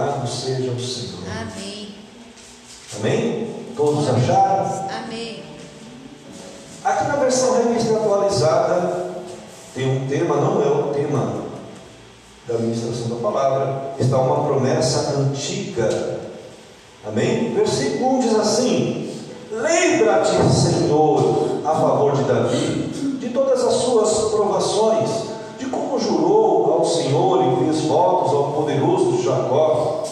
Louvado seja o Senhor. Amém. Amém? Todos acharam? Amém. Aqui na versão revista atualizada tem um tema, não é o tema da ministração da palavra, está uma promessa antiga. Amém? Versículo 1 diz assim: Lembra-te, Senhor, a favor de Davi, de todas as suas provações, de como jurou ao Senhor e fez votos ao poderoso de Jacó.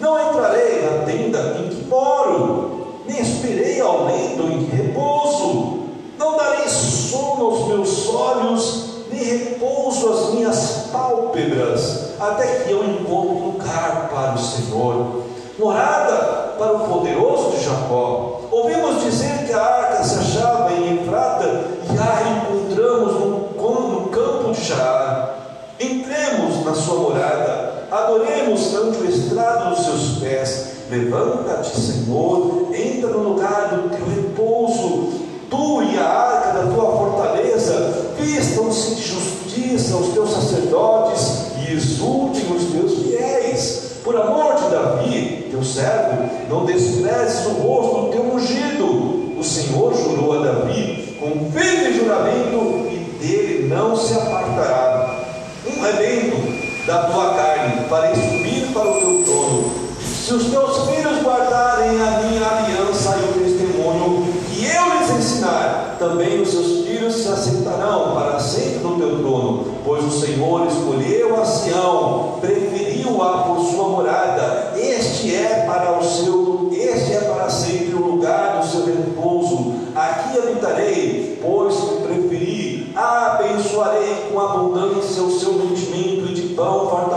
Não entrarei na tenda em que moro, nem esperei ao leito em que repouso. Não darei sono aos meus olhos, nem repouso às minhas pálpebras, até que eu encontre lugar para o Senhor, morada para o poderoso de Jacó. Ouvimos dizer que a arca se achava em Efrata e a encontramos no, no campo de Jaar. Entremos na sua morada, adoremos ante o estrado dos seus pés. Levanta-te, Senhor, entra no lugar do teu repouso. Tu e a arca da tua fortaleza, vistam-se de justiça os teus sacerdotes e exultem os teus fiéis. Por amor de Davi, teu servo, não desprezes o rosto do teu ungido. O Senhor jurou a Davi com firme juramento e dele não se apartará. Um rebento da tua carne farei subir para o teu trono. Se os teus filhos guardarem a minha aliança e o testemunho que eu lhes ensinar, também os seus filhos se assentarão para sempre no teu trono, pois o Senhor escolheu a Sião, preferiu-a por sua morada. Este é para o seu, este é para sempre o lugar do seu repouso. Aqui habitarei, pois preferi. Abençoarei com abundância o seu mantimento e de pão fartarei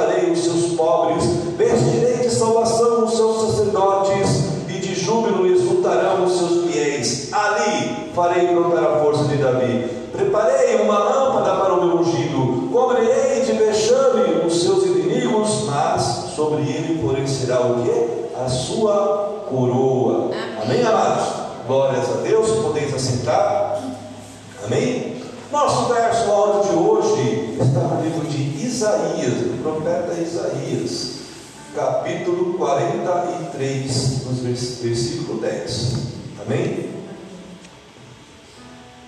será o que? A sua coroa. Amém. Amém, amados? Glórias a Deus. Podeis assentar. Amém? Nosso verso áudio de hoje está no livro de Isaías, do profeta Isaías, capítulo 43, nos vers- versículo 10. Amém?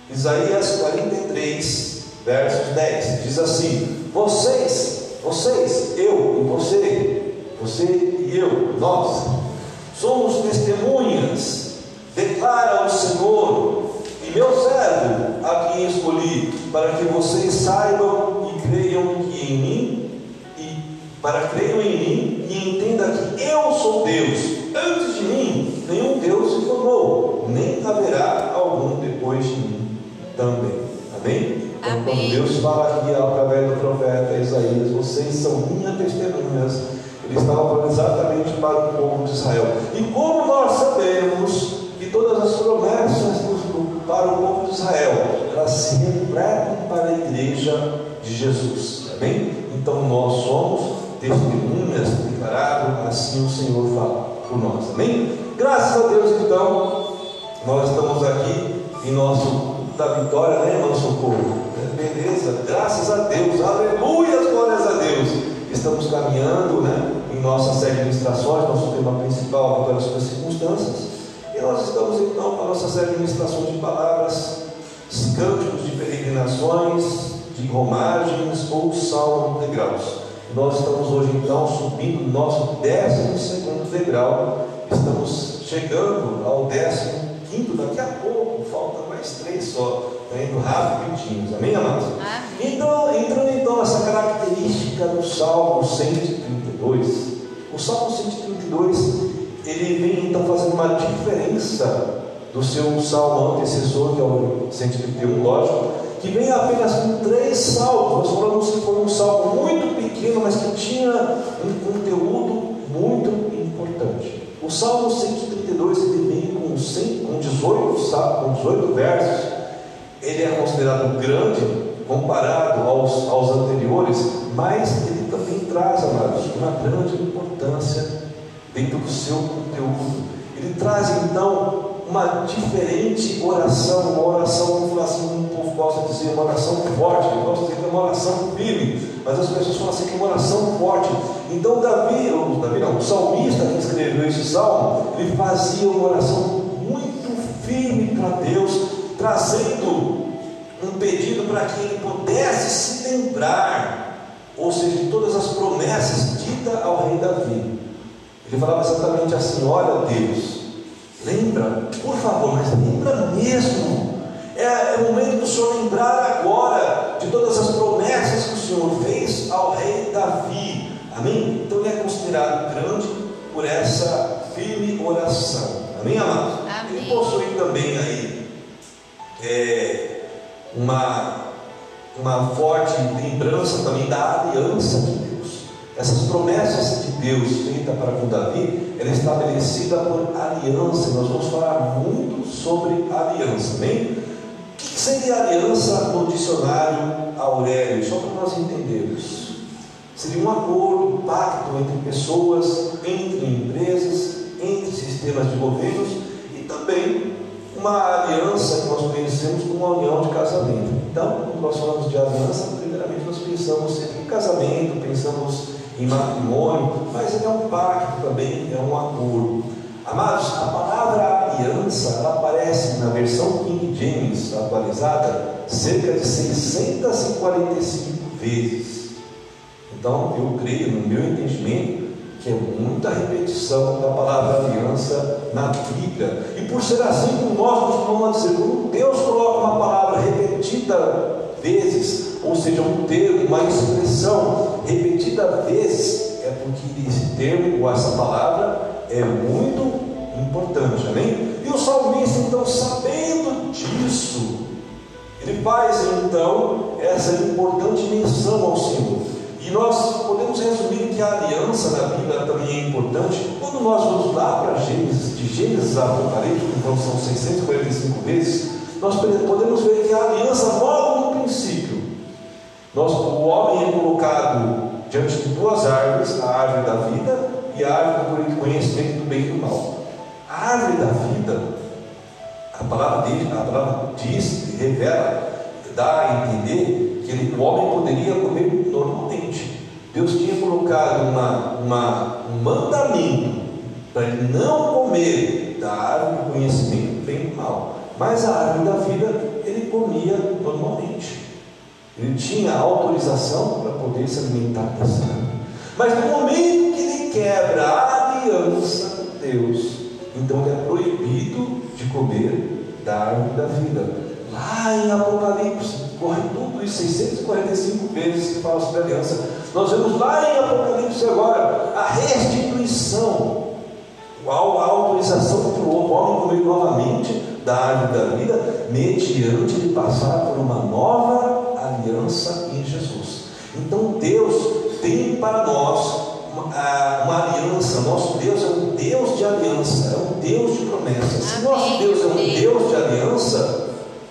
Isaías 43, versos 10, diz assim: Vocês, vocês, eu e você, você e eu, nós, somos testemunhas, declara o Senhor, e meu servo, a quem escolhi, para que vocês saibam e creiam que em mim, e para creiam em mim e entendam que eu sou Deus. Antes de mim, nenhum Deus se formou, nem haverá algum depois de mim também. Amém? Então, Amém. Deus fala aqui através do profeta Isaías, vocês são minhas testemunhas. Ele estava falando exatamente para o povo de Israel. E como nós sabemos que todas as promessas para o povo de Israel, elas se refletem para a igreja de Jesus. Amém? Então nós somos testemunhas declarado, assim o Senhor fala por nós. Amém? Graças a Deus, então, nós estamos aqui em nosso da vitória, né, irmão Socorro? É, Beleza, graças a Deus, aleluia, glórias a Deus. Estamos caminhando né, em nossa série de ministrações, nosso tema principal, vitória sobre as circunstâncias. E nós estamos então para a nossa série de ministrações de palavras, cânticos de peregrinações, de romagens ou salmo de degraus. Nós estamos hoje então subindo nosso 12 degrau, estamos chegando ao 15 daqui a pouco, falta mais três só, está indo rapidinho, amém, amados? Então, entrando então nessa característica do Salmo 132, o Salmo 132 ele vem então fazendo uma diferença do seu salmo antecessor, que é o 131, lógico, que vem apenas com três salmos. Nós falamos que foi um salmo muito pequeno, mas que tinha um conteúdo muito importante. O Salmo 132 ele vem com, 100, com 18, sa- com 18 versos. Ele é considerado grande comparado aos, aos anteriores, mas ele também traz, amados, uma grande importância dentro do seu conteúdo. Ele traz então uma diferente oração, uma oração, falar assim, povo gosta de dizer, uma oração forte, eu gosto de dizer é uma oração firme, mas as pessoas falam assim que é uma oração forte. Então Davi, ou Davi não, o salmista que escreveu esse salmo, ele fazia uma oração muito firme para Deus, trazendo um pedido para que ele pudesse se lembrar, ou seja, de todas as promessas ditas ao rei Davi. Ele falava exatamente assim: Olha, Deus, lembra, por favor, mas lembra mesmo. É, é o momento do Senhor lembrar agora de todas as promessas que o Senhor fez ao rei Davi. Amém? Então ele é considerado grande por essa firme oração. Amém, amados? Ele possui também aí é, uma, uma forte lembrança também da aliança de Deus. Essas promessas de Deus feitas para com Davi, ela é estabelecida por aliança. Nós vamos falar muito sobre aliança, amém? O que seria aliança no dicionário Aurélio? Só para nós entendermos. Seria um acordo, um pacto entre pessoas, entre empresas, entre sistemas de governos e também uma aliança que nós conhecemos como uma união de casamento. Então, quando nós falamos de aliança, primeiramente nós pensamos em casamento, pensamos em matrimônio, mas ele é um pacto também, é um acordo. Amados, a palavra aliança aparece na versão King James atualizada cerca de 645 vezes. Então, eu creio, no meu entendimento, que é muita repetição da palavra aliança na Bíblia. E por ser assim, como nós costumamos dizer, quando Deus coloca uma palavra repetida vezes, ou seja, um termo, uma expressão repetida vezes, é porque esse termo ou essa palavra é muito importante, amém? E o salmista, então, sabendo disso, ele faz então essa importante menção ao Senhor. E nós podemos resumir que a aliança na Bíblia também é importante. Quando nós vamos lá para Gênesis, de Gênesis a Apocalipse, então são 645 vezes, nós podemos ver que a aliança logo no princípio. Nós, o homem é colocado diante de duas árvores, a árvore da vida e a árvore do conhecimento do bem e do mal. A árvore da vida, a palavra, diz, a palavra diz, revela, dá a entender que o homem poderia comer normalmente. Deus tinha colocado uma, uma, um mandamento para ele não comer da árvore do conhecimento bem e mal. Mas a árvore da vida ele comia normalmente. Ele tinha autorização para poder se alimentar dessa árvore. Mas no momento que ele quebra a aliança com Deus, então ele é proibido de comer da árvore da vida. Lá em Apocalipse, corre tudo isso, 645 vezes que fala sobre aliança. Nós vemos lá em Apocalipse agora a restituição, a autorização para o homem comer novamente da árvore da vida, mediante de passar por uma nova aliança em Jesus. Então Deus tem para nós uma, uma, aliança. Nosso Deus é um Deus de aliança, é um Deus de promessas. Se nosso Deus é um Deus de aliança,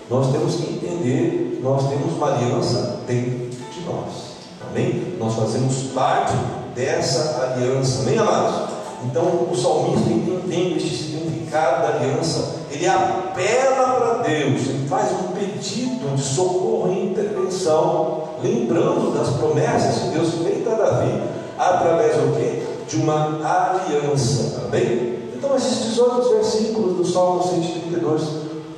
nós temos que entender nós temos uma aliança dentro de nós. Amém? Nós fazemos parte dessa aliança. Amém, amados? Então, o salmista, entendendo este significado da aliança, ele apela para Deus, ele faz um pedido de socorro e intervenção, lembrando das promessas de Deus feitas a Davi, através do quê? De uma aliança, amém? Então, esses 18 versículos do Salmo 132,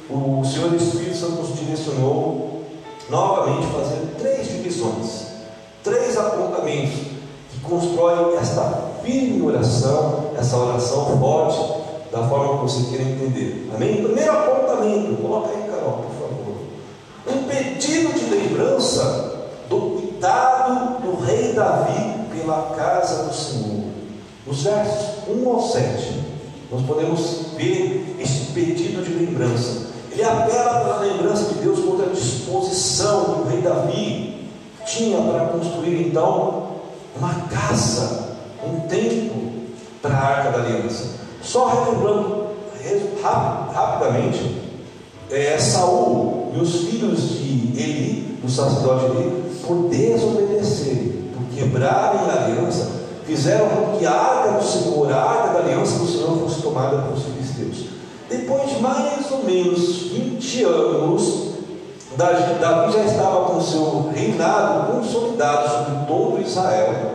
o Senhor Espírito Santo nos direcionou novamente fazer três divisões, três apontamentos que constroem esta firme oração, essa oração forte da forma que você queira entender. Amém? Primeiro apontamento, coloca aí, Carol, por favor. Um pedido de lembrança do cuidado do rei Davi pela casa do Senhor. Nos versos 1 ao 7, nós podemos ver esse pedido de lembrança. Ele apela para a lembrança de Deus contra a disposição que o rei Davi tinha para construir então uma casa, um templo para a arca da aliança. Só relembrando rapidamente, é, Saul e os filhos de Eli, do sacerdote Eli, por desobedecerem, por quebrarem a aliança, fizeram com que a arca do Senhor, a arca da tomada pelos filisteus. Depois de mais ou menos 20 anos, Davi já estava com seu reinado consolidado sobre todo Israel.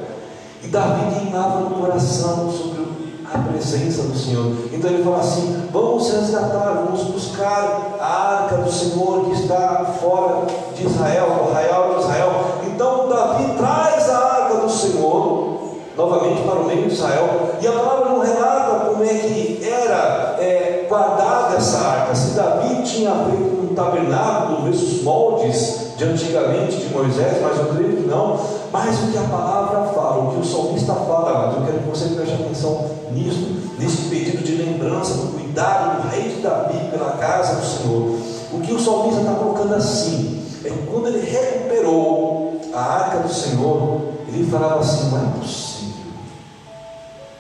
E Davi queimava no coração sobre a presença do Senhor. Então ele fala assim: vamos resgatar, vamos buscar a arca do Senhor que está fora de Israel, o arraial de Israel. Então Davi traz novamente para o meio de Israel. E a palavra não relata como é que era é, guardada essa arca. Se Davi tinha feito um tabernáculo, nesses moldes de antigamente de Moisés, mas eu creio que não. Mas o que a palavra fala, o que o salmista fala, mas eu quero que você preste atenção nisso, nesse pedido de lembrança, do cuidado do rei de Davi pela casa do Senhor. O que o salmista está colocando assim, é que quando ele recuperou a arca do Senhor, ele falava assim: não é possível,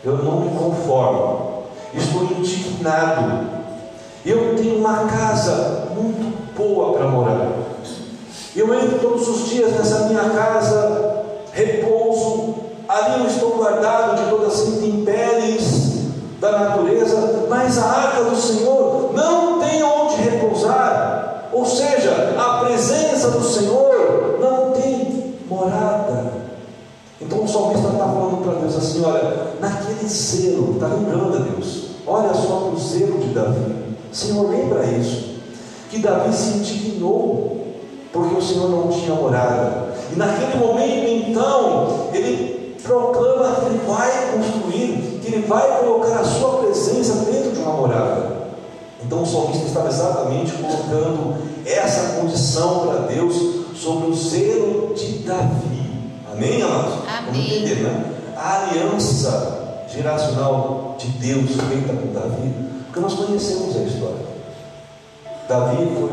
eu não me conformo, estou indignado, eu tenho uma casa muito boa para morar. Eu entro todos os dias nessa minha casa, repouso, ali eu estou guardado de todas as intempéries da natureza, mas a arca do Senhor não tem onde repousar, ou seja, a presença do Senhor salmista está falando para Deus assim: olha, naquele zelo, está lembrando a Deus, olha só para o zelo de Davi, Senhor, lembra isso, que Davi se indignou porque o Senhor não tinha morada. E naquele momento, então, ele proclama que ele vai construir, que ele vai colocar a sua presença dentro de uma morada. Então o salmista estava exatamente colocando essa condição para Deus sobre o zelo de Davi. Amém, amados? Vamos entender, né? A aliança geracional de Deus feita com Davi, porque nós conhecemos a história. Davi foi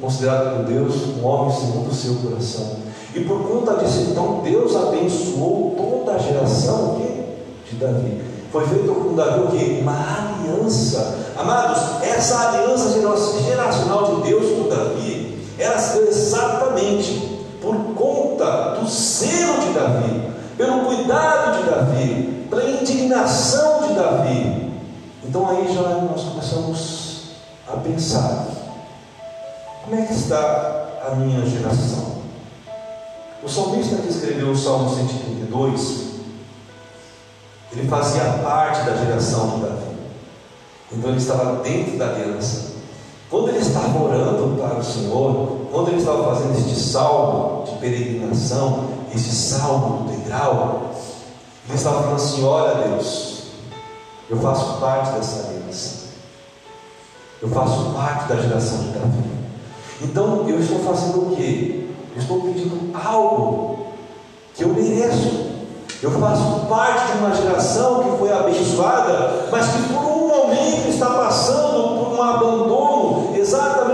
considerado por Deus um homem segundo o seu coração. E por conta disso, então, Deus abençoou toda a geração de Davi. Foi feito com Davi o quê? Uma aliança. Amados, essa aliança geracional de Deus com Davi, ela se deu exatamente por conta do de Davi, pelo cuidado de Davi, pela indignação de Davi. Então aí já nós começamos a pensar como é que está a minha geração? O salmista que escreveu o Salmo 132, ele fazia parte da geração de Davi. Então ele estava dentro da aliança. Quando ele estava orando para o Senhor, quando ele estava fazendo este salmo de peregrinação, este salmo do degrau, ele estava falando assim: Olha, Deus, eu faço parte dessa aliança, eu faço parte da geração de Davi. Então eu estou fazendo o quê? Eu estou pedindo algo que eu mereço. Eu faço parte de uma geração que foi abençoada, mas que por um momento está passando por um abandono, exatamente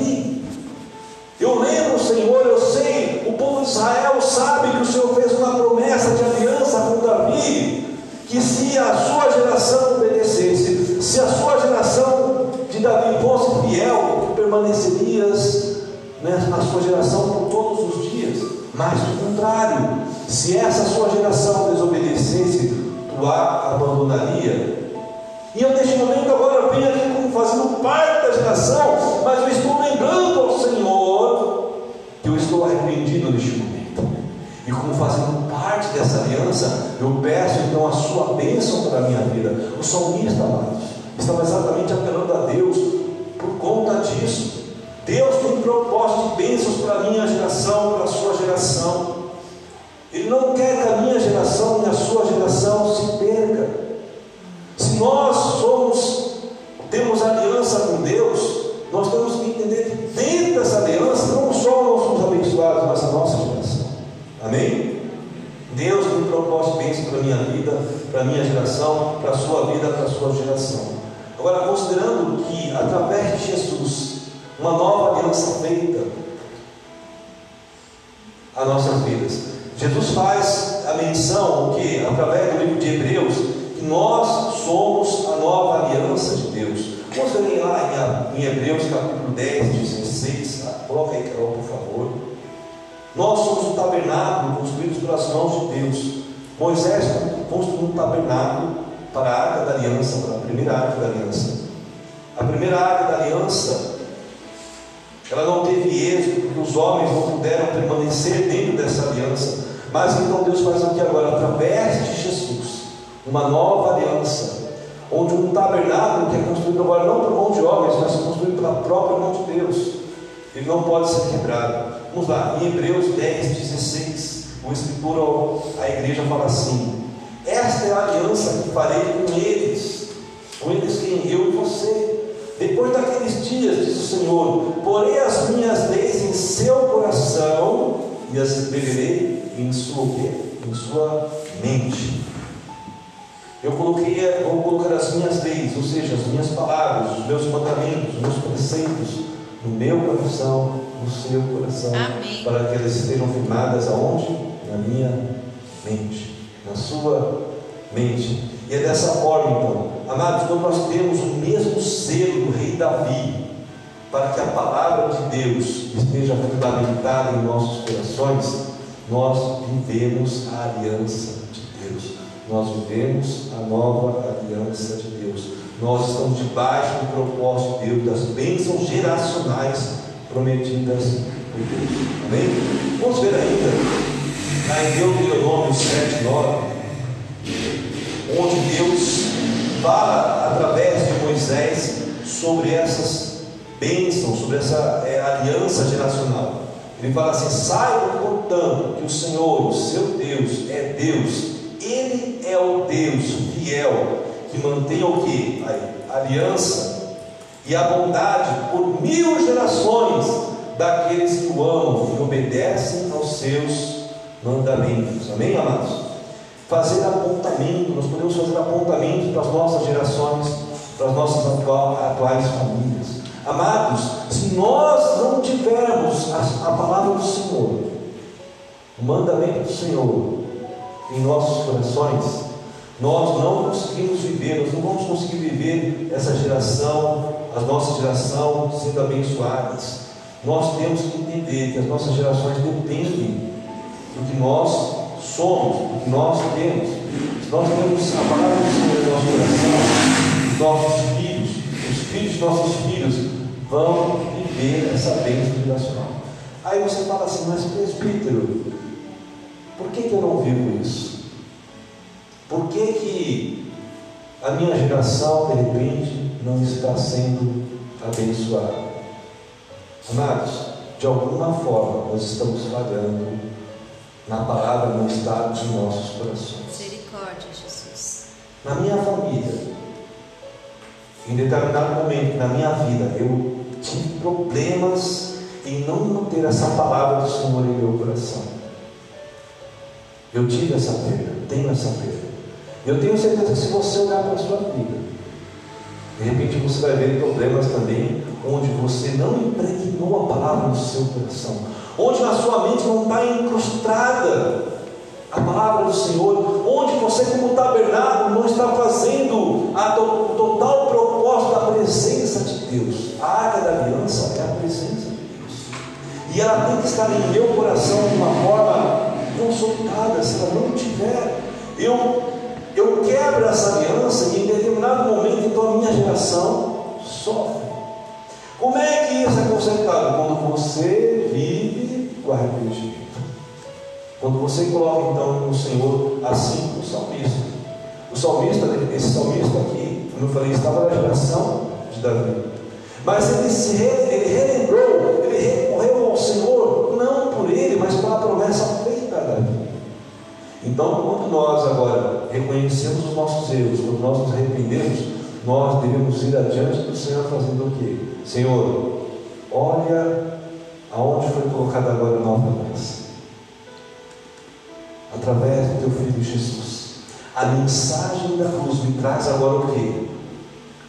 Davi. Eu lembro, Senhor, eu sei, o povo de Israel sabe que o Senhor fez uma promessa de aliança com Davi, que se a sua geração obedecesse, se a sua geração de Davi fosse fiel, permanecerias né, na sua geração por todos os dias. Mas do contrário, se essa sua geração desobedecesse, tu a abandonaria. E eu neste momento agora venho aqui fazendo parte da geração, mas eu estou lembrando ao Senhor que eu estou arrependido neste momento. E como fazendo parte dessa aliança, eu peço então a sua bênção para a minha vida. O salmista, amados, estava exatamente apelando a Deus por conta disso. Deus tem propósito de bênçãos para a minha geração, para a sua geração. Ele não quer que a minha geração e a sua geração se perca. Se nós somos, temos aliança com Deus, nós temos que entender que dentro dessa aliança, não só nós somos abençoados, mas a nossa geração. Amém? Deus tem um propósito para a minha vida, para a minha geração, para a sua vida, para a sua geração. Agora, considerando que através de Jesus, uma nova aliança feita a nossas vidas. Jesus faz a menção, que? Através do livro de Hebreus, que nós somos a nova aliança de Deus. Ler lá em, Hebreus capítulo 10, 16. Tá? Coloca aí, Carol, por favor. Nós somos um tabernáculo construído pelas mãos de Deus. Moisés construiu um tabernáculo para a arca da aliança, para a primeira arca da aliança. A primeira arca da aliança, ela não teve êxito, porque os homens não puderam permanecer dentro dessa aliança. Mas então Deus faz aqui agora, através de Jesus, uma nova aliança, onde um tabernáculo que é construído agora não por mão de homens, mas construído pela própria mão de Deus, ele não pode ser quebrado. Vamos lá, em Hebreus 10, 16, o escritor à igreja fala assim: Esta é a aliança que farei com eles, com eles quem eu e você. Depois daqueles dias, diz o Senhor, porei as minhas leis em seu coração e as escreverei em sua, em sua mente. Eu coloquei, vou colocar as minhas leis, ou seja, as minhas palavras, os meus mandamentos, os meus preceitos, no meu coração, no seu coração, Amém. para que elas estejam firmadas aonde? Na minha mente, na sua mente. E é dessa forma, então, amados, quando nós temos o mesmo selo do rei Davi, para que a palavra de Deus esteja fundamentada em nossos corações, nós vivemos a aliança. Nós vivemos a nova aliança de Deus. Nós estamos debaixo do propósito de Deus, das bênçãos geracionais prometidas por Deus. Amém? Vamos ver ainda, lá em Deuteronômio 7, 9, onde Deus fala através de Moisés sobre essas bênçãos, sobre essa é, aliança geracional. Ele fala assim: saibam, portanto, que o Senhor, o seu Deus, é Deus, é o Deus fiel, que mantém o que? A aliança e a bondade por mil gerações daqueles que o amam e obedecem aos seus mandamentos. Amém, amados? Fazer apontamento, nós podemos fazer apontamento para as nossas gerações, para as nossas atuais famílias. Amados, se nós não tivermos a, a palavra do Senhor, o mandamento do Senhor em nossos corações, nós não conseguimos viver, nós não vamos conseguir viver essa geração, a nossa geração sendo abençoadas. Nós temos que entender que as nossas gerações dependem do que nós somos, do que nós temos. Nós temos a palavra do Senhor no nosso coração, os nossos filhos, os filhos de nossos filhos vão viver essa bênção geracional. Aí você fala assim, mas presbítero, por que, que eu não vivo isso? Por que, que a minha geração, de repente, não está sendo abençoada? Amados, de alguma forma nós estamos falhando na palavra, no estado de nossos corações. Misericórdia, Jesus. Na minha família, em determinado momento na minha vida, eu tive problemas em não manter essa palavra do Senhor em meu coração. Eu tive essa perda, tenho essa perda. Eu tenho certeza que se você olhar para a sua vida, de repente você vai ver problemas também onde você não impregnou a palavra no seu coração, onde na sua mente não está incrustada a palavra do Senhor, onde você, como tabernáculo, não está fazendo a to total propósito da presença de Deus. A área da aliança é a presença de Deus, e ela tem que estar em meu coração de uma forma consolidada. Se ela não tiver, eu, eu quebro essa aliança e em determinado momento, então a minha geração sofre. Como é que isso é consertado? Quando você vive o arrependimento. Quando você coloca então no Senhor, assim o salmista. O salmista, esse salmista aqui, como eu falei, estava na geração de Davi. Mas ele, se, ele relembrou, ele recorreu ao Senhor, não por ele, mas pela promessa. Então, quando nós agora reconhecemos os nossos erros, quando nós nos arrependemos, nós devemos ir adiante do Senhor fazendo o quê? Senhor, olha aonde foi colocada agora a nova aliança através do teu filho Jesus. A mensagem da cruz me traz agora o que?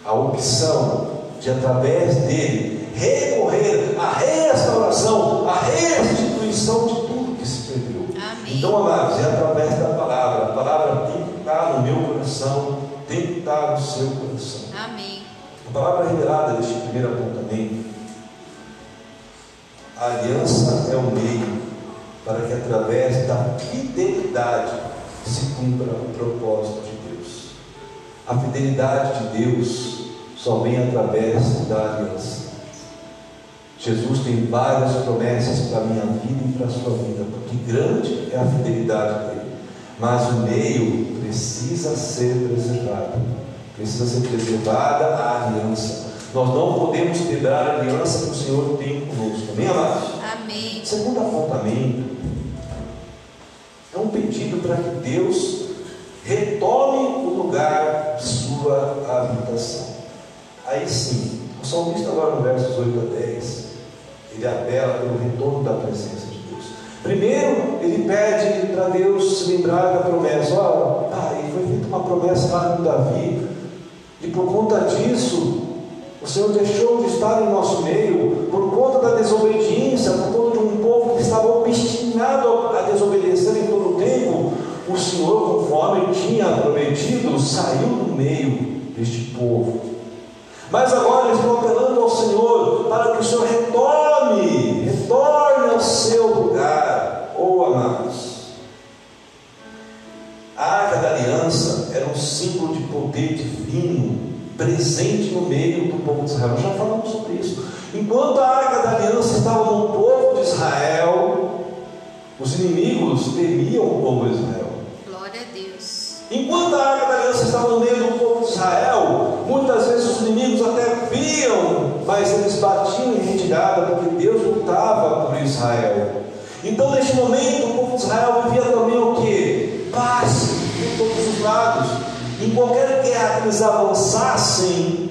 A opção de, através dele, recorrer à restauração, à restituição de tudo que se perdeu. Amém. Então, amados, é através da palavra. A palavra tem que estar no meu coração, tem que estar no seu coração. Amém. A palavra revelada deste primeiro apontamento, a aliança é o meio para que através da fidelidade se cumpra o propósito de Deus. A fidelidade de Deus só vem através da aliança. Jesus tem várias promessas para a minha vida e para a sua vida, porque grande é a fidelidade dele. Mas o meio precisa ser preservado. Precisa ser preservada a aliança. Nós não podemos quebrar a aliança que o Senhor tem conosco. Amém, amados? Amém. Segundo apontamento, é um pedido para que Deus retome o lugar de sua habitação. Aí sim, o salmista agora no versos 8 a 10, ele apela pelo retorno da presença de Deus. Primeiro, ele pede para Deus se lembrar da promessa. Olha, pai, foi feita uma promessa lá com Davi, e por conta disso, o Senhor deixou de estar em nosso meio, por conta da desobediência, por conta de um povo que estava obstinado a desobedecer em todo o tempo. O Senhor, conforme tinha prometido, saiu do meio deste povo. Mas agora eles estão apelando ao Senhor para que o Senhor retorne, retorne ao seu lugar, ou oh, amados. A arca da aliança era um símbolo de poder divino presente no meio do povo de Israel. Já falamos sobre isso. Enquanto a arca da aliança estava no povo de Israel, os inimigos temiam o povo de Israel. Glória a Deus. Enquanto a arca da aliança estava no meio do povo de Israel, muitas vezes os inimigos até viam, mas eles batiam em retirada porque Deus lutava por Israel. Então, neste momento, o povo de Israel vivia também o que? Paz em todos os lados. Em qualquer guerra que eles avançassem,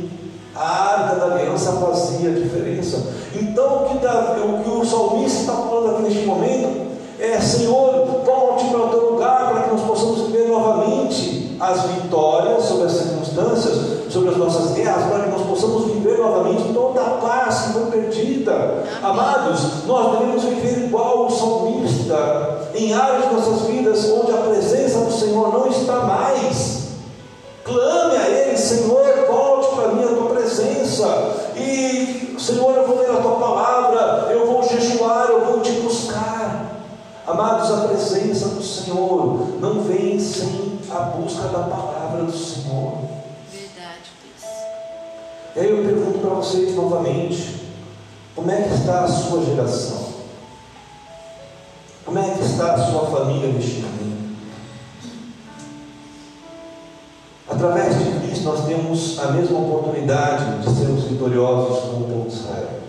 a arca da aliança fazia diferença. Então, o que, o, que o salmista está falando aqui neste momento é: Senhor, volte para o teu lugar para que nós possamos viver novamente as vitórias sobre as circunstâncias, sobre as nossas guerras, para que nós possamos viver novamente toda a paz que foi perdida. Amados, nós devemos viver igual o salmista, em áreas de nossas vidas onde a presença do Senhor não está mais. Clame a Ele, Senhor, volte para mim a tua presença. E, Senhor, eu vou ler a tua palavra, eu vou jejuar, eu vou te buscar. Amados, a presença do Senhor não vem sem a busca da palavra do Senhor. E aí eu pergunto para vocês novamente: como é que está a sua geração? Como é que está a sua família neste momento? Através de Cristo, nós temos a mesma oportunidade de sermos vitoriosos como o povo de Israel.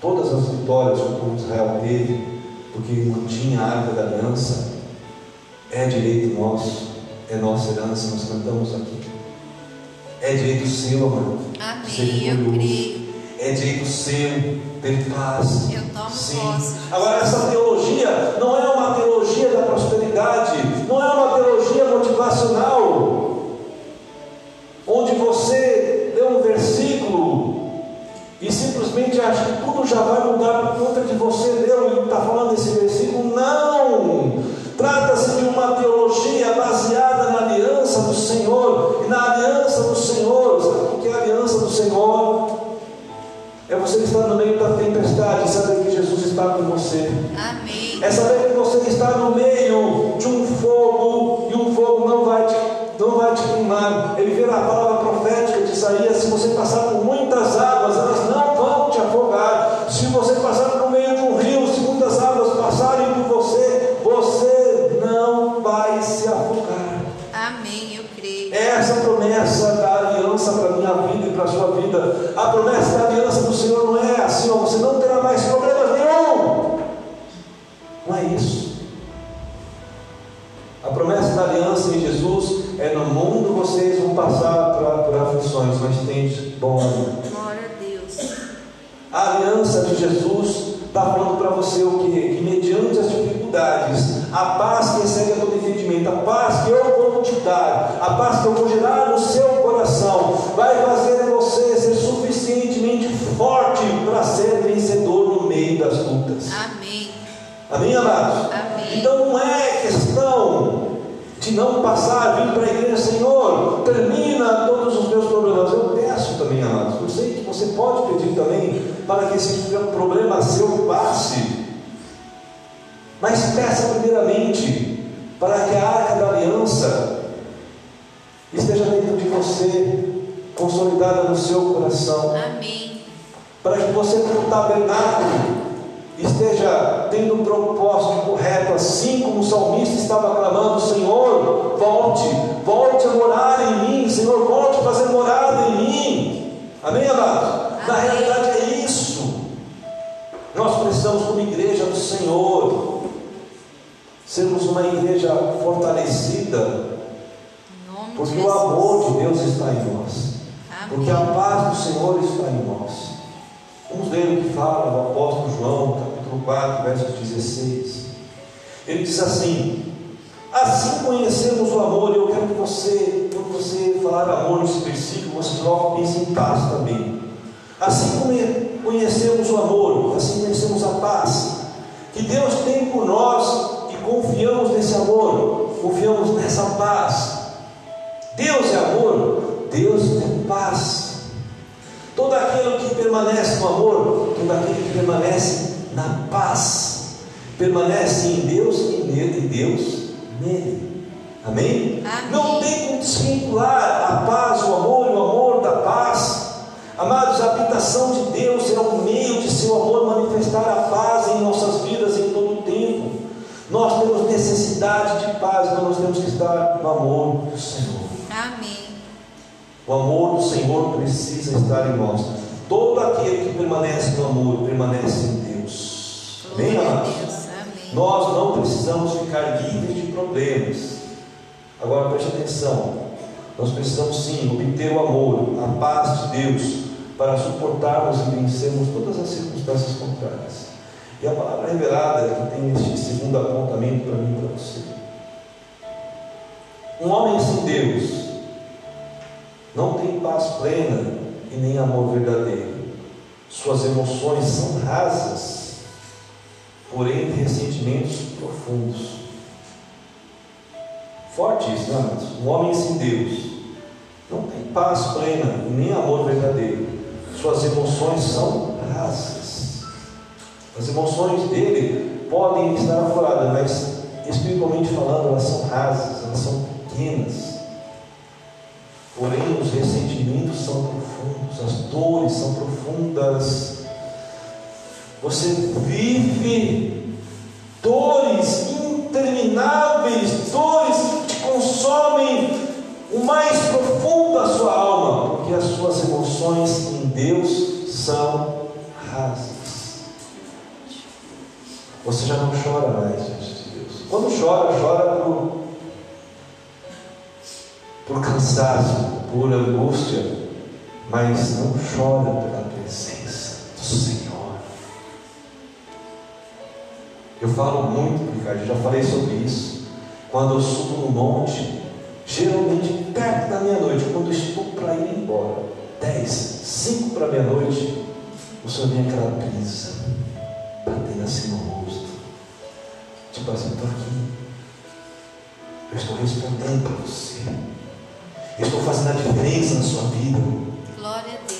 Todas as vitórias que o povo de Israel teve, porque não tinha a arca da aliança, é direito nosso, é nossa herança, nós cantamos aqui. É direito seu, amado. Amém. Eu creio. É direito seu ter paz. Eu tomo Sim. posse. Agora, essa teologia não é uma teologia da prosperidade, não é uma teologia motivacional onde você lê um versículo e simplesmente acha que tudo já vai mudar por conta de você ler e está falando desse versículo. Não! Trata-se de uma teologia você. Amém. É estava clamando: Senhor, volte, volte a morar em mim, Senhor, volte a fazer morada em mim. Amém, amado? Na realidade é isso. Nós precisamos, como igreja do Senhor, sermos uma igreja fortalecida, porque o amor de Deus está em nós, porque a paz do Senhor está em nós. Vamos ler o que fala o apóstolo João, capítulo 4, verso 16. Ele diz assim: Assim conhecemos o amor, e eu quero que você, quando você falar amor nesse versículo, você logo pense em paz também. Assim conhecemos o amor, assim conhecemos a paz que Deus tem por nós e confiamos nesse amor, confiamos nessa paz. Deus é amor, Deus é paz. Todo aquele que permanece no amor, todo aquele que permanece na paz, permanece em Deus e nele, e Deus nele. Amém? Amém? Não tem como desvincular a paz, o amor e o amor da paz. Amados, a habitação de Deus é o meio de seu amor manifestar a paz em nossas vidas em todo o tempo. Nós temos necessidade de paz, mas nós temos que estar no amor do Senhor. Amém. O amor do Senhor precisa estar em nós. Todo aquele que permanece no amor permanece em Deus. Amém, amados? Nós não precisamos ficar livres de problemas. Agora preste atenção. Nós precisamos sim obter o amor, a paz de Deus, para suportarmos e vencermos todas as circunstâncias contrárias. E a palavra revelada que tem este segundo apontamento para mim e para você. Um homem sem Deus não tem paz plena e nem amor verdadeiro. Suas emoções são rasas, porém de ressentimentos profundos. Forte isso, né, amados? Um homem sem Deus não tem paz plena nem amor verdadeiro. Suas emoções são rasas. As emoções dele podem estar afloradas, mas espiritualmente falando, elas são rasas, elas são pequenas. Porém, os ressentimentos são profundos, as dores são profundas. Você vive dores intermináveis, dores que te consomem o mais profundo da sua alma, porque as suas emoções em Deus são rasas. Você já não chora mais de Deus. Quando chora, chora por por cansaço, por angústia, mas não chora pela presença do Senhor. Eu falo muito, Ricardo, já falei sobre isso. Quando eu subo no monte, geralmente perto da meia-noite, quando eu estou para ir embora, 10, 5 para meia-noite, o Senhor vem aquela brisa, batendo assim no rosto. Tipo assim, estou aqui. Eu estou respondendo para você. Eu estou fazendo a diferença na sua vida. Glória a Deus.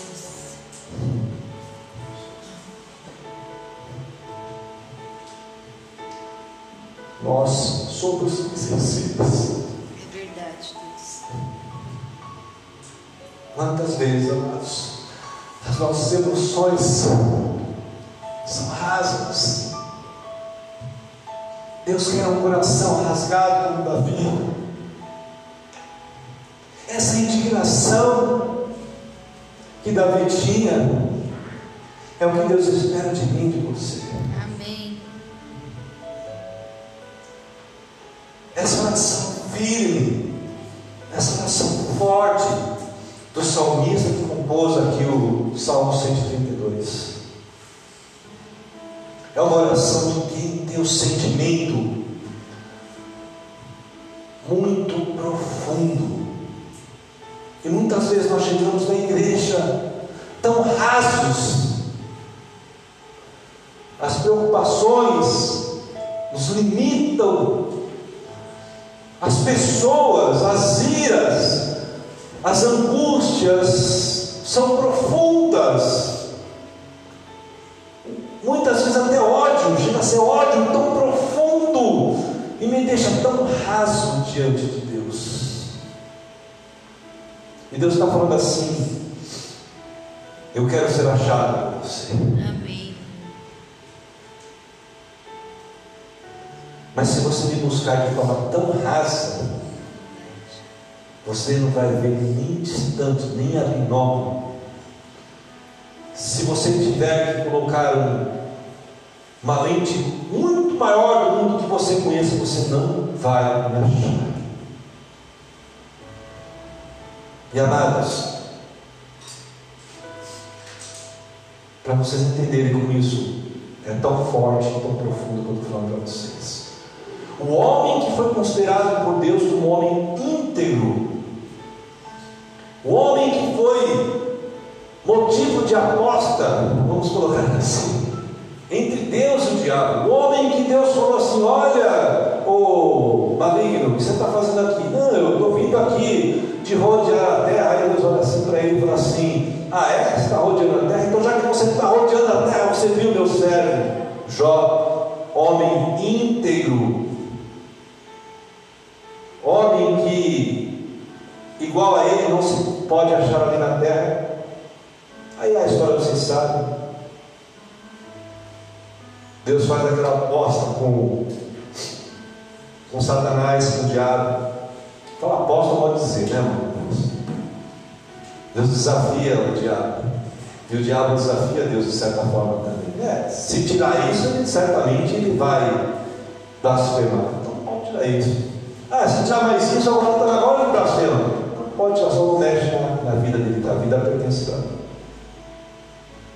Nós somos insensíveis. É verdade, Deus. Quantas vezes, amados, as nossas emoções são rasgas. Deus quer um coração rasgado como Davi. Essa indignação que Davi tinha é o que Deus espera de mim e de você. Salmista que compôs aqui o Salmo 132. É uma oração de quem tem o sentimento muito profundo. E muitas vezes nós chegamos na igreja tão rasos, as preocupações nos limitam as pessoas, as iras, as angústias, são profundas. Muitas vezes até ódio, chega a ser ódio tão profundo e me deixa tão raso diante de Deus. E Deus está falando assim: eu quero ser achado por você. Amém. Mas se você me buscar de forma tão rasa, você não vai ver nem distante, nem abnômio. Se você tiver que colocar um, uma lente muito maior do mundo que você conheça, você não vai achar. E amados, para vocês entenderem como isso é tão forte, tão profundo que eu falando para vocês. O homem que foi considerado por Deus como homem íntegro, o homem que foi motivo de aposta, vamos colocar assim, entre Deus e o diabo, o homem que Deus falou assim: Olha, o maligno, o que você está fazendo aqui? Não, eu estou vindo aqui de rodear a terra. Aí Deus olha assim para ele e fala assim: Ah, é? Você está rodeando a terra? Então, já que você está rodeando a terra, você viu meu servo, Jó, homem íntegro, homem que igual a ele não se pode achar ali na terra. Aí a história vocês sabem. Deus faz aquela aposta com, com Satanás, com o diabo. Então aposta pode dizer, né, irmãos? Deus desafia o diabo. E o diabo desafia Deus de certa forma também. É, se tirar isso, ele, certamente ele vai blasfemar. Então pode tirar isso. Ah, se tirar mais isso, agora, agora ele blasfema. Não pode só não mexe na, vida dele, a vida pertence a ele.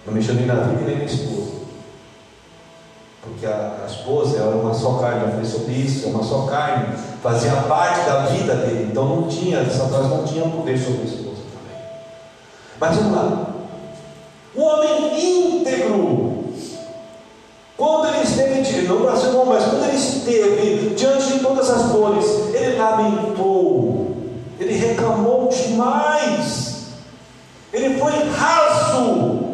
Não mexeu nem na vida nem na esposa. Porque a, a esposa era uma só carne, eu falei sobre isso, é uma só carne, fazia parte da vida dele, então não tinha, Satanás não tinha poder sobre a esposa também. Mas vamos lá. O homem íntegro, quando ele esteve, não blasfemou, mas quando ele esteve diante de todas as dores, ele lamentou, ele reclamou demais, ele foi raso,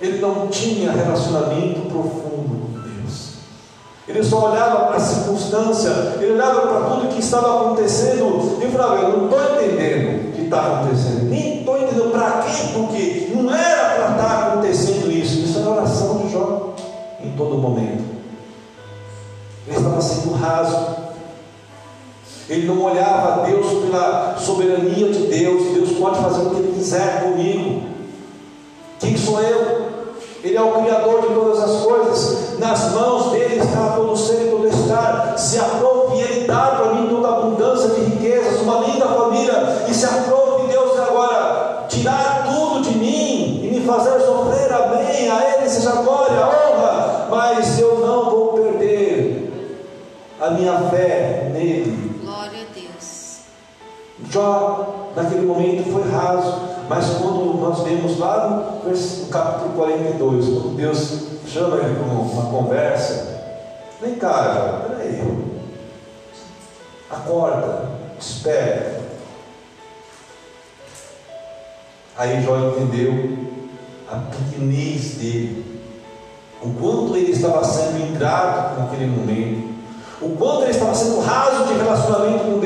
ele não tinha relacionamento profundo com Deus. Ele só olhava para a circunstância, ele olhava para tudo que estava acontecendo e falava: Eu não estou entendendo o que está acontecendo, nem estou entendendo para quê, porque não era para estar acontecendo isso. Isso a oração de Jó em todo momento. Ele estava sendo raso. Ele não olhava a Deus pela soberania de Deus. Deus pode fazer o que Ele quiser comigo. Quem sou eu? Ele é o Criador de todas as coisas. Nas mãos Jó, naquele momento, foi raso. Mas quando nós vemos lá no, capítulo 42, quando Deus chama ele para uma conversa, vem cá, peraí, acorda, desperta. Aí Jó entendeu a pequenez dele, o quanto ele estava sendo ingrato naquele momento, o quanto ele estava sendo raso de relacionamento com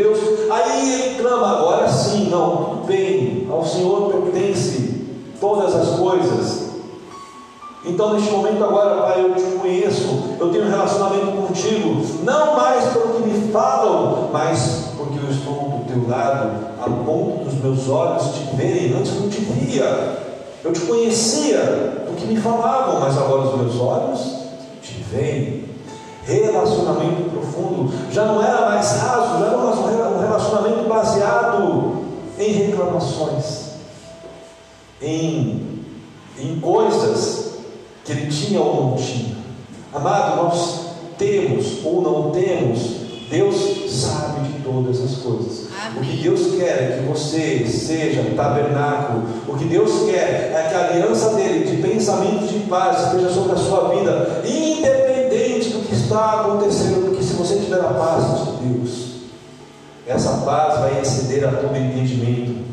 Senhor pertence todas as coisas. Então, neste momento, agora, Pai, eu te conheço, eu tenho um relacionamento contigo, não mais pelo que me falam, mas porque eu estou do teu lado, a ponto dos meus olhos te verem. Antes eu não te via, eu te conhecia do que me falavam, mas agora os meus olhos te veem relacionamento profundo, já não era mais raso, já era um relacionamento baseado em reclamações, em, em coisas que ele tinha ou não tinha. Amado, nós temos ou não temos, Deus sabe de todas as coisas. Amém. O que Deus quer é que você seja tabernáculo. O que Deus quer é que a aliança dele de pensamentos de paz esteja sobre a sua vida, independente do que está acontecendo, porque se você tiver a paz de Deus, essa paz vai exceder a todo entendimento.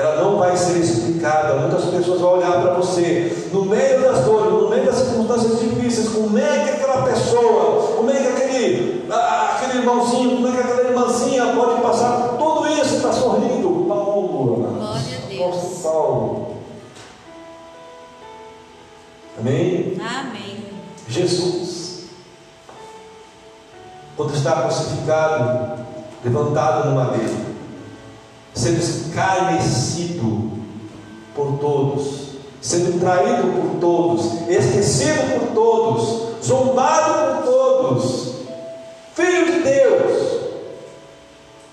Ela não vai ser explicada. Muitas pessoas vão olhar para você no meio das dores, no meio das circunstâncias difíceis. Como é que aquela pessoa, como é que aquele, aquele irmãozinho, como é que aquela irmãzinha pode passar por tudo isso e está sorrindo? Paulo, Glória a Deus. Paulo. Amém? Amém. Jesus, quando está crucificado, levantado no madeiro, sendo escarnecido por todos, sendo traído por todos, esquecido por todos, zombado por todos, filho de Deus.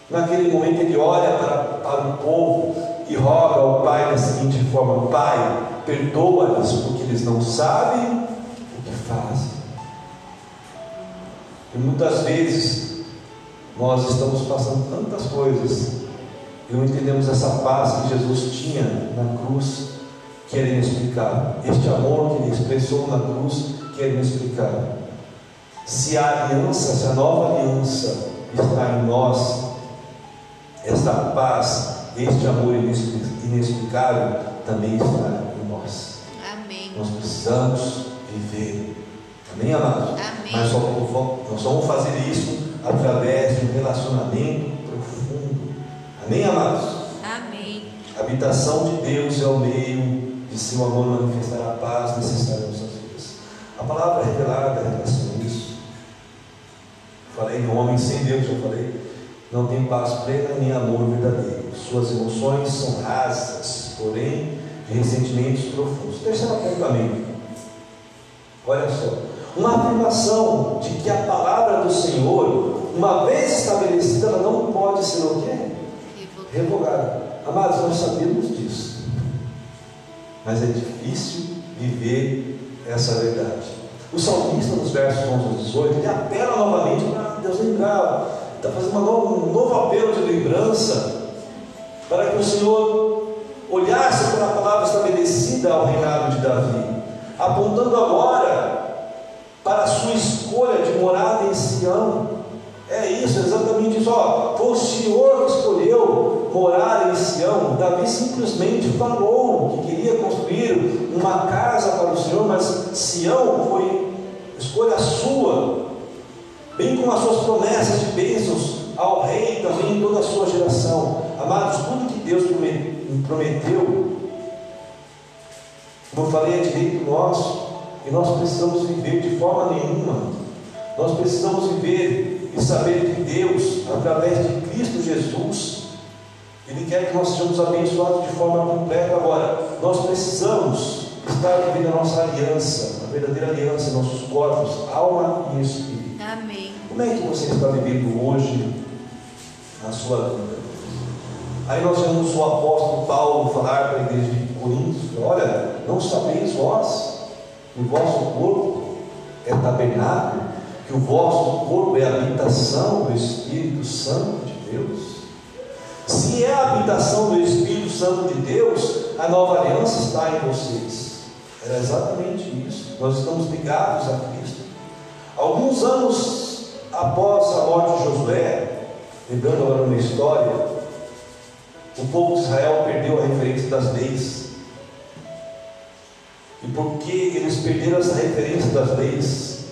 Naquele momento ele olha para, para o povo e roga ao Pai da seguinte forma: Pai, perdoa-lhes, porque eles não sabem o que fazem. E muitas vezes nós estamos passando tantas coisas e não entendemos essa paz que Jesus tinha na cruz, que era inexplicável. Este amor que ele expressou na cruz, que era inexplicável. Se a aliança, se a nova aliança está em nós, esta paz, este amor inexplicável também está em nós. Amém. Nós precisamos viver. Amém, amados? Amém. Mas só, nós vamos fazer isso através de um relacionamento. Amém, amados? Amém. A habitação de Deus é o meio de seu amor manifestar a paz necessária em nossas vidas. A palavra revelada em relação a isso. Falei, um homem sem Deus, eu falei, não tem paz plena nem amor verdadeiro. Suas emoções são rasas, porém de ressentimentos profundos. Terceiro apontamento. Olha só. Uma afirmação de que a palavra do Senhor, uma vez estabelecida, ela não pode ser o quê? Revogada. Amados, nós sabemos disso. Mas é difícil viver essa verdade. O salmista, nos versos 11 e 18, ele apela novamente para Deus lembrar. Está fazendo um novo apelo de lembrança para que o Senhor olhasse para a palavra estabelecida ao reinado de Davi, apontando agora morar em Sião. Davi simplesmente falou que queria construir uma casa para o Senhor, mas Sião foi escolha sua, bem com as suas promessas de bênçãos ao rei também em toda a sua geração. Amados, tudo que Deus prometeu, como eu falei, é direito nosso, e nós precisamos viver de forma nenhuma. Nós precisamos viver e saber que Deus, através de Cristo Jesus, Ele quer que nós sejamos abençoados de forma completa. Agora, nós precisamos estar vivendo a nossa aliança, a verdadeira aliança nossos corpos, alma e espírito. Amém. Como é que você está vivendo hoje na sua vida? Aí nós vemos o apóstolo Paulo falar para a igreja de Coríntios: olha, não sabeis vós, o vosso corpo é tabernáculo, que o vosso corpo é a habitação do Espírito Santo de Deus. Se é a habitação do Espírito Santo de Deus, a nova aliança está em vocês. Era exatamente isso. Nós estamos ligados a Cristo. Alguns anos após a morte de Josué, lembrando agora uma história, o povo de Israel perdeu a referência das leis. E porque eles perderam essa referência das leis,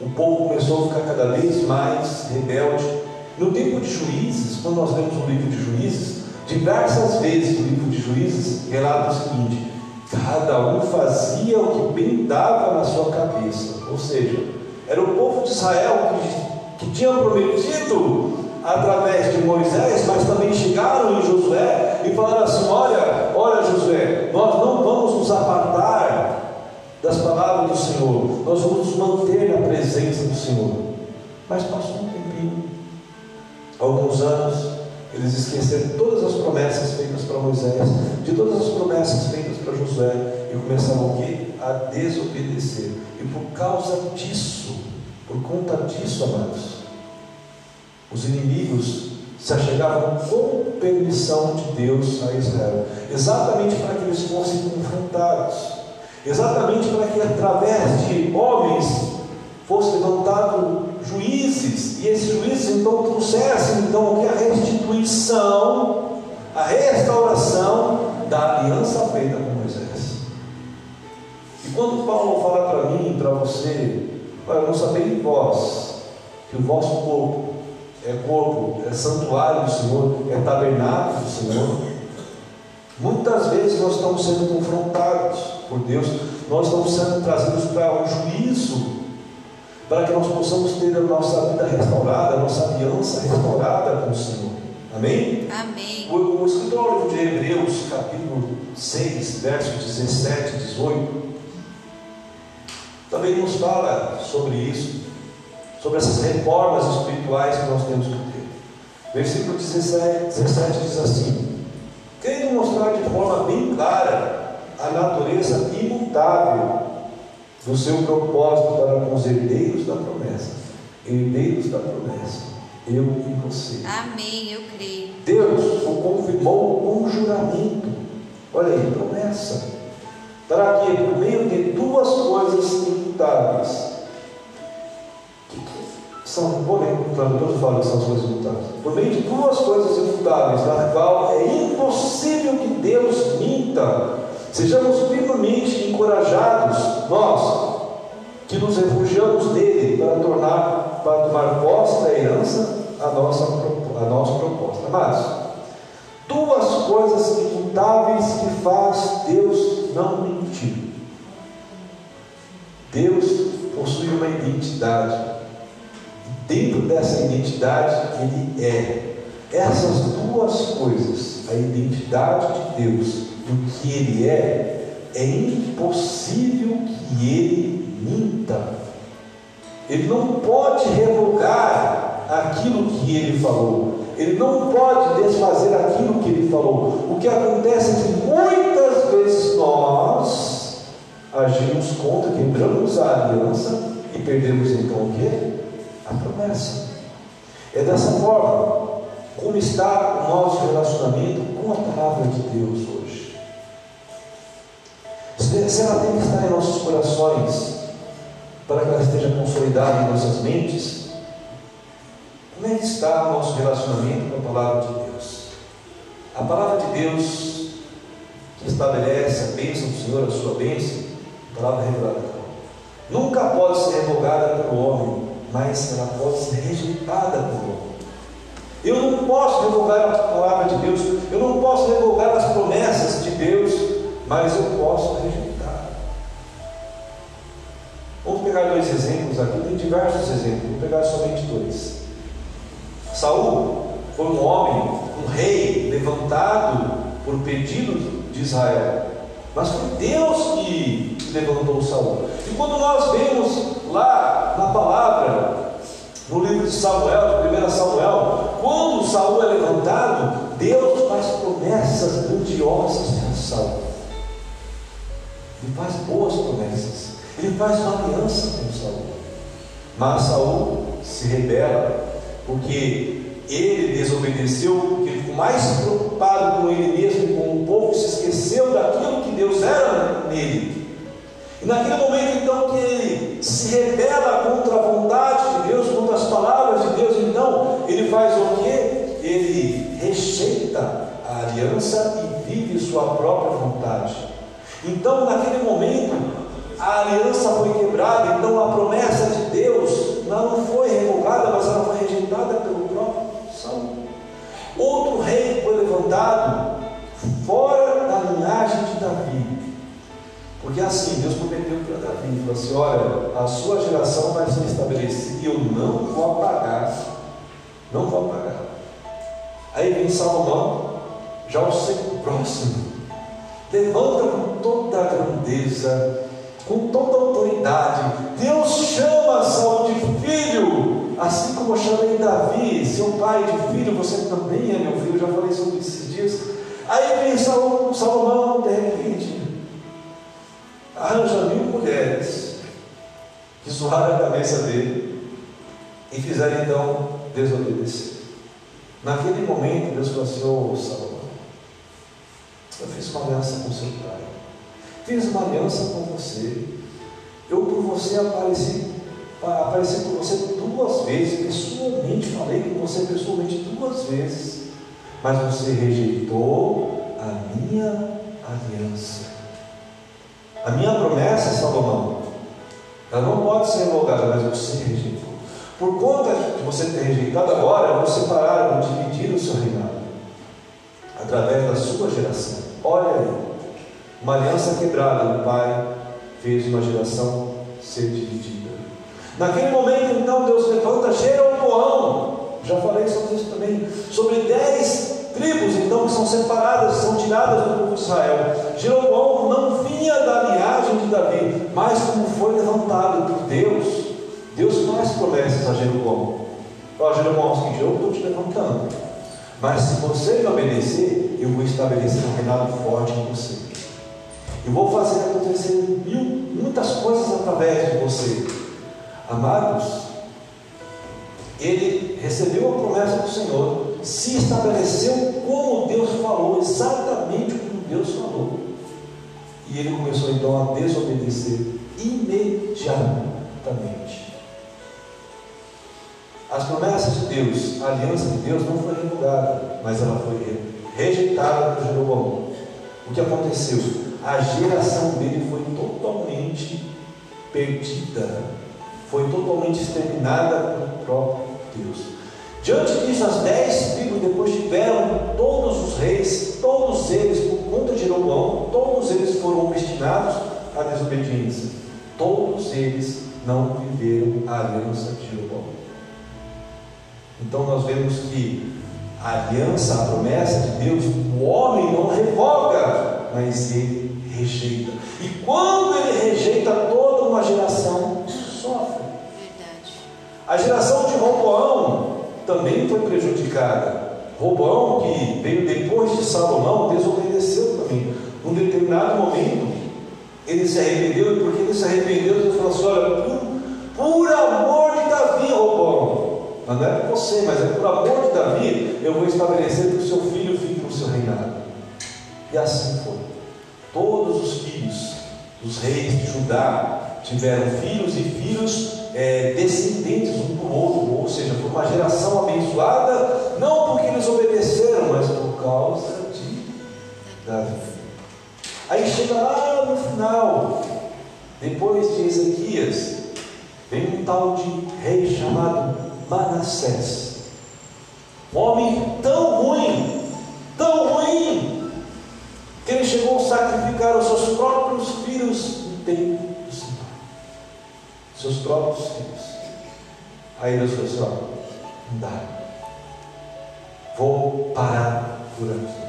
o povo começou a ficar cada vez mais rebelde. No tempo de juízes, quando nós lemos o livro de juízes, diversas vezes no livro de juízes relata o seguinte: cada um fazia o que bem dava na sua cabeça. Ou seja, era o povo de Israel que, que tinha prometido através de Moisés, mas também chegaram em Josué e falaram assim: Olha, olha, Josué, nós não vamos nos apartar das palavras do Senhor, nós vamos nos manter na presença do Senhor. Mas passou alguns anos, eles esqueceram todas as promessas feitas para Moisés, de todas as promessas feitas para Josué, e começaram o quê? A desobedecer. E por causa disso, por conta disso, amados, os inimigos se achegavam com permissão de Deus a Israel, exatamente para que eles fossem confrontados, exatamente para que através de homens fossem levantados juízes, e esses juízes então trouxessem então a restituição a restauração da aliança feita com Moisés. E quando Paulo fala para mim, para você, para não saber em vós, que o vosso corpo é corpo, é santuário do Senhor, é tabernáculo do Senhor, muitas vezes nós estamos sendo confrontados por Deus, nós estamos sendo trazidos para um juízo, para que nós possamos ter a nossa vida restaurada, a nossa aliança restaurada com o Senhor. Amém? Amém. O, o escritor de Hebreus, capítulo 6, versos 17 e 18, também nos fala sobre isso, sobre essas reformas espirituais que nós temos que ter. Versículo 17, 17 diz assim: Querendo mostrar de forma bem clara a natureza imutável do seu propósito para com os herdeiros da promessa, herdeiros da promessa eu e você. Amém, eu creio. Deus o confirmou com juramento. Olha aí, promessa. Para que, por meio de duas coisas imutáveis, são, vou ler, fala que são as coisas imutáveis. Por meio de duas coisas imutáveis, na qual é impossível que Deus minta, sejamos firmemente encorajados, nós, que nos refugiamos nele para tornar, para tomar posse da herança a nossa, a nossa proposta. Mas duas coisas imutáveis que faz Deus não mentir. Deus possui uma identidade. Dentro dessa identidade, Ele é. Essas duas coisas, a identidade de Deus e o que Ele é, é impossível que Ele minta. Ele não pode revogar aquilo que Ele falou. Ele não pode desfazer aquilo que Ele falou. O que acontece é que muitas vezes nós agimos contra, quebramos a aliança e perdemos então o quê? A promessa. É dessa forma como está o nosso relacionamento com a palavra de Deus Se ela tem que estar em nossos corações, para que ela esteja consolidada em nossas mentes, como é que está o nosso relacionamento com a palavra de Deus? A palavra de Deus que estabelece a bênção do Senhor, a sua bênção, a palavra revelada, nunca pode ser revogada pelo homem, mas ela pode ser rejeitada pelo homem. Eu não posso revogar a palavra de Deus, eu não posso revogar as promessas de Deus, mas eu posso rejeitar. Vamos pegar dois exemplos aqui, tem diversos exemplos, vou pegar somente dois. Saul foi um homem, um rei levantado por pedido de Israel. Mas foi Deus que levantou Saul. E quando nós vemos lá na palavra, no livro de Samuel, de 1 Samuel, quando Saul é levantado, Deus faz promessas grandiosas a Saul. Ele faz boas promessas. Ele faz uma aliança com Saul. Mas Saul se rebela, porque ele desobedeceu, porque ele ficou mais preocupado com ele mesmo, com o povo, se esqueceu daquilo que Deus era nele. E naquele momento então que ele se rebela contra a vontade de Deus, contra as palavras de Deus, então ele faz o quê? Ele rejeita a aliança e vive sua própria vontade. Então, naquele momento, a aliança foi quebrada, então a promessa de Deus não foi revogada, mas ela foi rejeitada pelo próprio Saul. Outro rei foi levantado fora da linhagem de Davi. Porque assim, Deus prometeu para Davi, falou assim, olha, a sua geração vai ser estabelecida e eu não vou apagar, não vou apagar. Aí vem Salomão, já o século próximo, levanta com toda a grandeza, com toda autoridade. Deus chama Saul de filho, assim como eu chamei Davi, seu pai de filho, você também é meu filho, já falei sobre esses dias. Aí vem Saul, Salomão, de repente, arranja mil mulheres que zoaram a cabeça dele e fizeram então desobedecer. Naquele momento, Deus falou assim: Ô Salomão, eu fiz uma aliança com seu pai, fiz uma aliança com você, eu por você apareci, apareci por você duas vezes, pessoalmente, falei com você pessoalmente duas vezes. mas você rejeitou a minha aliança. A minha promessa, Salomão, ela não pode ser revogada, mas você rejeitou. Por conta de você ter rejeitado agora, eu vou separar, vou dividir o seu reinado através da sua geração. Olha aí, uma aliança quebrada, o pai fez uma geração ser dividida. Naquele momento, então, Deus levanta Jeroboão. Já falei sobre isso também. Sobre dez tribos, então, que são separadas, são tiradas do povo de Israel. Jeroboão não vinha da linhagem de Davi, mas como foi levantado por Deus, Deus faz promessas a Jeroboão. Ó, Jeroboão, seguinte, eu estou te levantando. Mas se você me obedecer, eu vou estabelecer um reinado forte em você. Eu vou fazer acontecer mil, muitas coisas através de você. Amados, ele recebeu a promessa do Senhor, se estabeleceu como Deus falou, exatamente como Deus falou. E ele começou então a desobedecer imediatamente. As promessas de Deus, a aliança de Deus não foi revogada, mas ela foi rejeitada por Jeroboão. O que aconteceu? A geração dele foi totalmente perdida, foi totalmente exterminada pelo próprio Deus. Diante disso, as dez tribos depois tiveram todos os reis, todos eles, por conta de Jeroboão, todos eles foram destinados à desobediência. Todos eles não viveram a aliança de Jeroboão. Então nós vemos que a aliança, a promessa de Deus, o homem não revoga, mas ele rejeita. E quando ele rejeita, toda uma geração sofre. Verdade. A geração de Roboão também foi prejudicada. Roboão, que veio depois de Salomão, desobedeceu também. Num determinado momento, ele se arrependeu, e porque ele se arrependeu, ele falou assim: olha, por, por amor de Davi, Roboão, mas não é por você, mas é por amor de Davi, eu vou estabelecer que o seu filho fique no seu reinado. E assim foi. Todos os filhos dos reis de Judá tiveram filhos e filhos é, descendentes um do outro, ou seja, por uma geração abençoada, não porque eles obedeceram, mas por causa de Davi. Aí chega lá no final, depois de Ezequias, vem um tal de rei chamado Manassés. Um homem tão ruim, tão ruim, que ele chegou a sacrificar os seus próprios filhos no templo do Senhor. Seus próprios filhos. Aí Deus falou assim: ó, não dá. Vou parar por aqui.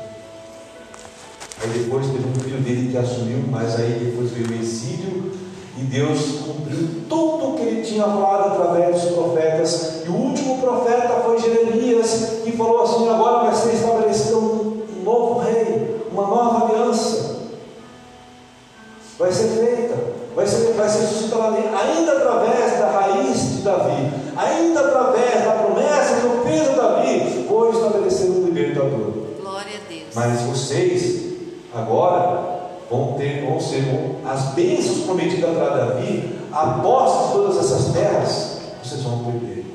Aí depois teve um filho dele que assumiu, mas aí depois veio o exílio e Deus cumpriu tudo o que ele tinha falado através dos profetas. E o último profeta foi Jeremias, que falou assim: agora vai ser estabelecido um novo rei, uma nova. Vai ser feita, vai ser, vai ser suscitada ainda através da raiz de Davi, ainda através da promessa que fiz a Davi, vou estabelecer um libertador. Glória a Deus. Mas vocês, agora, vão ter, vão ser as bênçãos prometidas para Davi, após todas essas terras, vocês vão perder.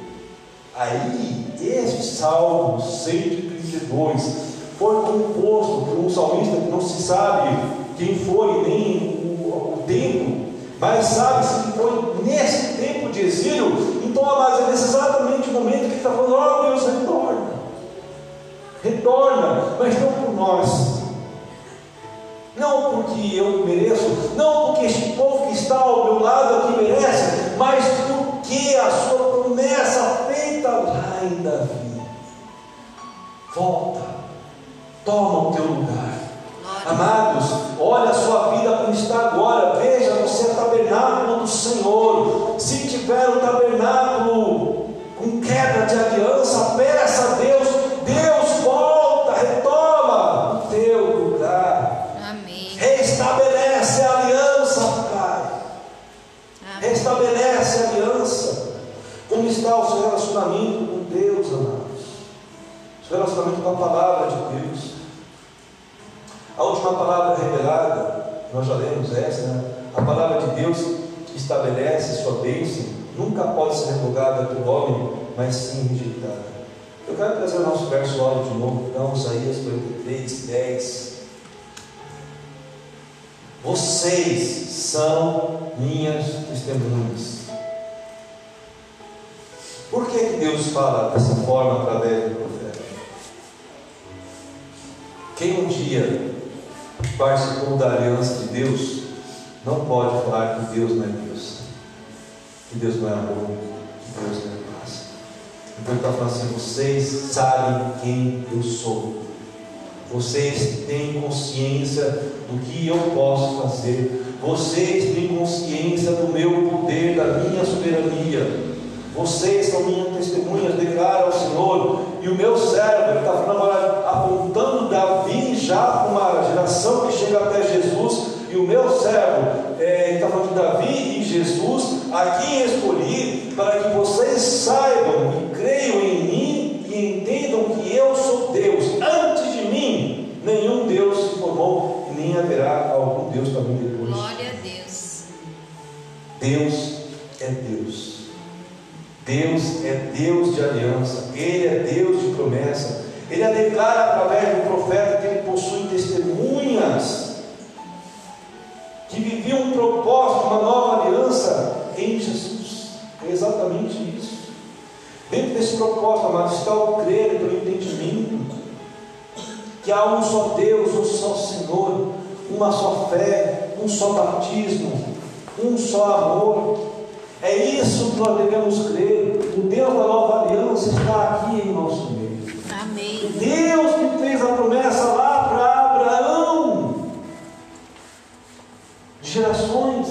Aí, esse Salmo 132 foi composto por um salmista que não se sabe quem foi, nem o, o tempo, mas sabe-se que foi nesse tempo de exílio. Então, mas é nesse exatamente o momento que ele está falando: ó oh, Deus, retorna, retorna, mas não por nós, não porque eu mereço, não porque este povo que está ao meu lado aqui merece, mas porque a sua promessa feita lá em Davi. Volta, toma o teu lugar. Amados, olha a sua vida como está agora. A palavra revelada, nós já lemos essa, né? A palavra de Deus que estabelece sua bênção, nunca pode ser revogada pelo homem, mas sim rejeitada. Eu quero trazer o nosso verso áudio de novo, então, Isaías 43, 10. Vocês são minhas testemunhas. Por que, que Deus fala dessa forma através do profeta? Quem um dia participou da aliança de Deus, não pode falar que Deus não é Deus, que Deus não é amor, que Deus não é paz. Então ele está falando assim: vocês sabem quem eu sou. Vocês têm consciência do que eu posso fazer. Vocês têm consciência do meu poder, da minha soberania. Vocês são minhas testemunhas, declara ao Senhor. E o meu servo, ele está falando agora, apontando Davi já para uma que chega até Jesus. E o meu servo, é, está falando de Davi e Jesus, a quem escolhi, para que vocês saibam e creiam em mim e entendam que eu sou Deus. Antes de mim, nenhum Deus se formou e nem haverá algum Deus para mim depois. Glória a Deus. Deus é Deus. Deus é Deus de aliança, Ele é Deus de promessa. Ele a declara através do profeta Desse propósito, amado, está o crer pelo entendimento que há um só Deus, um só Senhor, uma só fé, um só batismo, um só amor. É isso que nós devemos crer. O Deus da nova aliança está aqui em nosso meio. Amém. Deus que fez a promessa lá para Abraão, de gerações,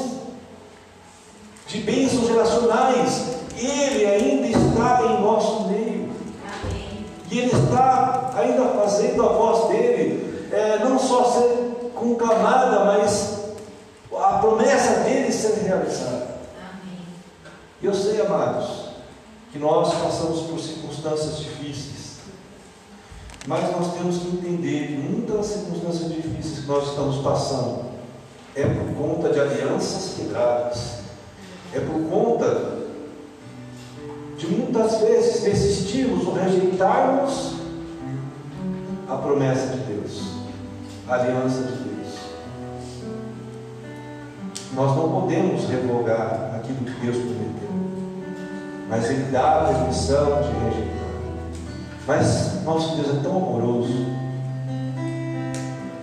de bênçãos geracionais, Ele ainda E Ele está ainda fazendo a voz dele, é, não só ser conclamada, mas a promessa dele ser realizada. Amém. Eu sei, amados, que nós passamos por circunstâncias difíceis. Mas nós temos que entender que muitas das circunstâncias difíceis que nós estamos passando é por conta de alianças quebradas, é por conta de muitas vezes desistirmos ou rejeitarmos a promessa de Deus, a aliança de Deus. Nós não podemos revogar aquilo que Deus prometeu, mas Ele dá a permissão de rejeitar. Mas nosso Deus é tão amoroso,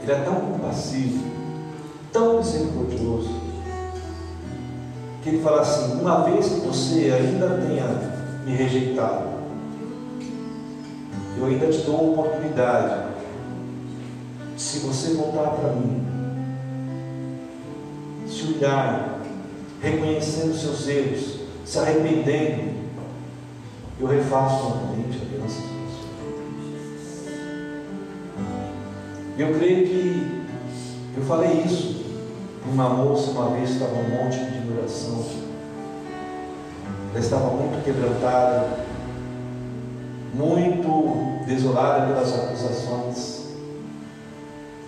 Ele é tão compassivo, tão misericordioso, que Ele fala assim: uma vez que você ainda tenha me rejeitado, eu ainda te dou a oportunidade, se você voltar para mim, se humilhar, reconhecendo seus erros, se arrependendo, eu refaço novamente a aliança de Deus. Eu creio que eu falei isso para uma moça uma vez que estava um monte de oração. Ela estava muito quebrantada, muito desolada pelas acusações.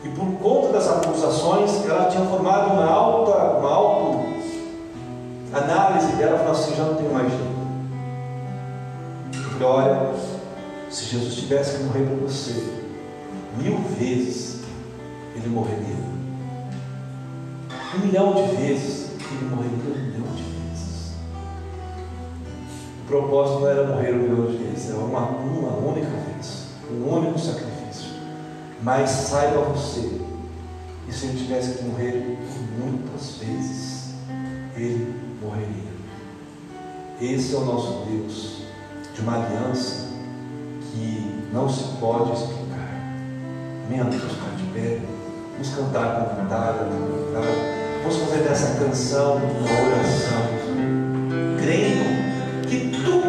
E por conta das acusações, ela tinha formado uma alta, uma auto análise dela, falou assim, já não tenho mais jeito. Falei, olha, se Jesus tivesse que morrer por você, mil vezes ele morreria. Um milhão de vezes ele morreria propósito não era morrer um de vezes, era uma, uma única vez, um único sacrifício. Mas saiba você, que se ele tivesse que morrer muitas vezes, ele morreria. Esse é o nosso Deus, de uma aliança que não se pode explicar. Ficar de pé, vamos cantar com vontade, vamos fazer dessa canção uma oração, crendo